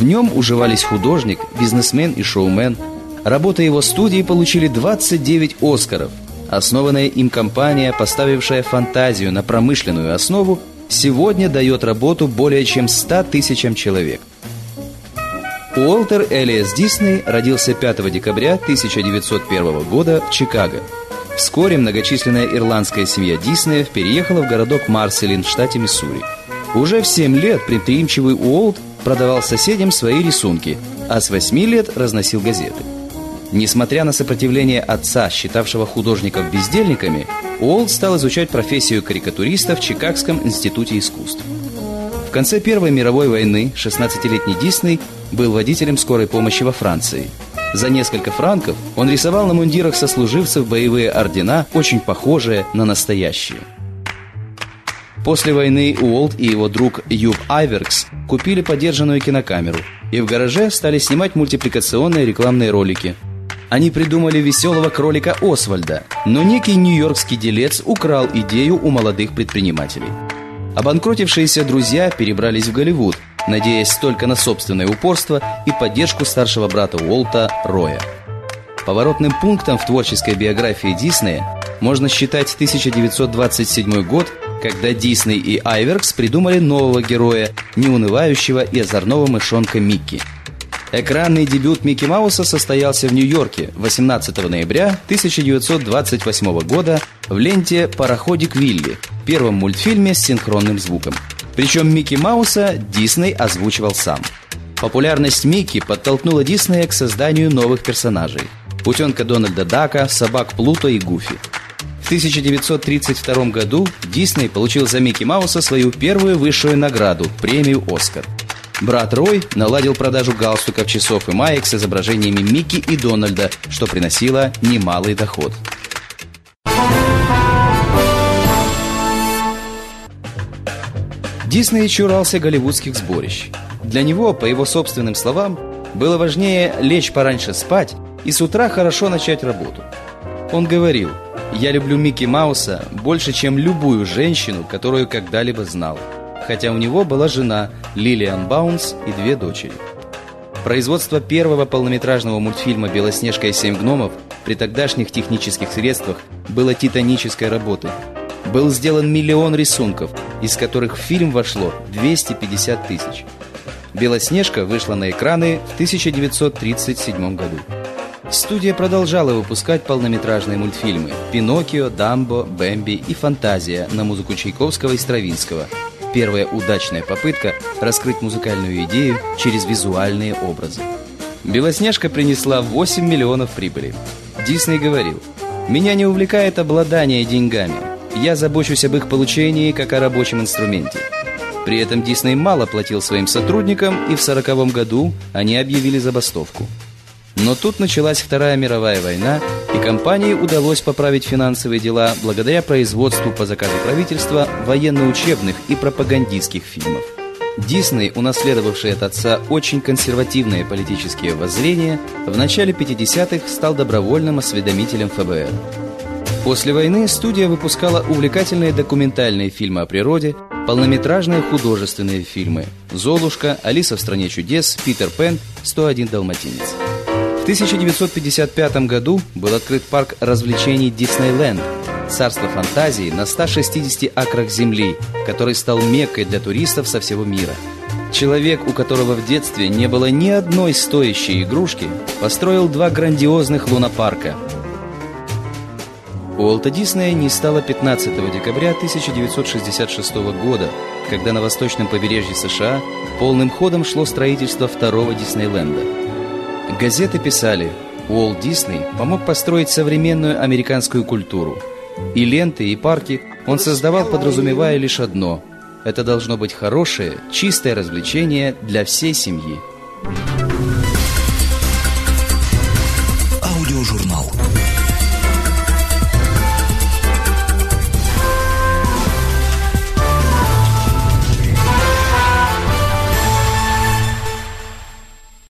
В нем уживались художник, бизнесмен и шоумен. Работы его студии получили 29 «Оскаров». Основанная им компания, поставившая фантазию на промышленную основу, сегодня дает работу более чем 100 тысячам человек. Уолтер Элиас Дисней родился 5 декабря 1901 года в Чикаго. Вскоре многочисленная ирландская семья Диснеев переехала в городок Марселин в штате Миссури. Уже в 7 лет предприимчивый Уолт продавал соседям свои рисунки, а с 8 лет разносил газеты. Несмотря на сопротивление отца, считавшего художников бездельниками, Уолт стал изучать профессию карикатуриста в Чикагском институте искусств. В конце Первой мировой войны 16-летний Дисней был водителем скорой помощи во Франции. За несколько франков он рисовал на мундирах сослуживцев боевые ордена, очень похожие на настоящие. После войны Уолт и его друг Юб Айверкс купили подержанную кинокамеру и в гараже стали снимать мультипликационные рекламные ролики. Они придумали веселого кролика Освальда, но некий нью-йоркский делец украл идею у молодых предпринимателей – Обанкротившиеся друзья перебрались в Голливуд, надеясь только на собственное упорство и поддержку старшего брата Уолта Роя. Поворотным пунктом в творческой биографии Диснея можно считать 1927 год, когда Дисней и Айверкс придумали нового героя, неунывающего и озорного мышонка Микки – Экранный дебют Микки Мауса состоялся в Нью-Йорке 18 ноября 1928 года в ленте «Пароходик Вилли», первом мультфильме с синхронным звуком. Причем Микки Мауса Дисней озвучивал сам. Популярность Микки подтолкнула Диснея к созданию новых персонажей. Утенка Дональда Дака, собак Плута и Гуфи. В 1932 году Дисней получил за Микки Мауса свою первую высшую награду – премию «Оскар». Брат Рой наладил продажу галстуков, часов и маек с изображениями Микки и Дональда, что приносило немалый доход. Дисней чурался голливудских сборищ. Для него, по его собственным словам, было важнее лечь пораньше спать и с утра хорошо начать работу. Он говорил, «Я люблю Микки Мауса больше, чем любую женщину, которую когда-либо знал» хотя у него была жена Лилиан Баунс и две дочери. Производство первого полнометражного мультфильма «Белоснежка и семь гномов» при тогдашних технических средствах было титанической работой. Был сделан миллион рисунков, из которых в фильм вошло 250 тысяч. «Белоснежка» вышла на экраны в 1937 году. Студия продолжала выпускать полнометражные мультфильмы «Пиноккио», «Дамбо», «Бэмби» и «Фантазия» на музыку Чайковского и Стравинского – Первая удачная попытка раскрыть музыкальную идею через визуальные образы. «Белоснежка» принесла 8 миллионов прибыли. Дисней говорил, «Меня не увлекает обладание деньгами. Я забочусь об их получении, как о рабочем инструменте». При этом Дисней мало платил своим сотрудникам, и в 1940 году они объявили забастовку. Но тут началась Вторая мировая война, и компании удалось поправить финансовые дела благодаря производству по заказу правительства военно-учебных и пропагандистских фильмов. Дисней, унаследовавший от отца очень консервативные политические воззрения, в начале 50-х стал добровольным осведомителем ФБР. После войны студия выпускала увлекательные документальные фильмы о природе, полнометражные художественные фильмы «Золушка», «Алиса в стране чудес», «Питер Пен», «101 далматинец». В 1955 году был открыт парк развлечений Диснейленд, царство фантазии на 160 акрах земли, который стал меккой для туристов со всего мира. Человек, у которого в детстве не было ни одной стоящей игрушки, построил два грандиозных лунопарка. Уолта Диснея не стало 15 декабря 1966 года, когда на восточном побережье США полным ходом шло строительство второго Диснейленда – Газеты писали, Уолт Дисней помог построить современную американскую культуру. И ленты, и парки он создавал, подразумевая лишь одно – это должно быть хорошее, чистое развлечение для всей семьи –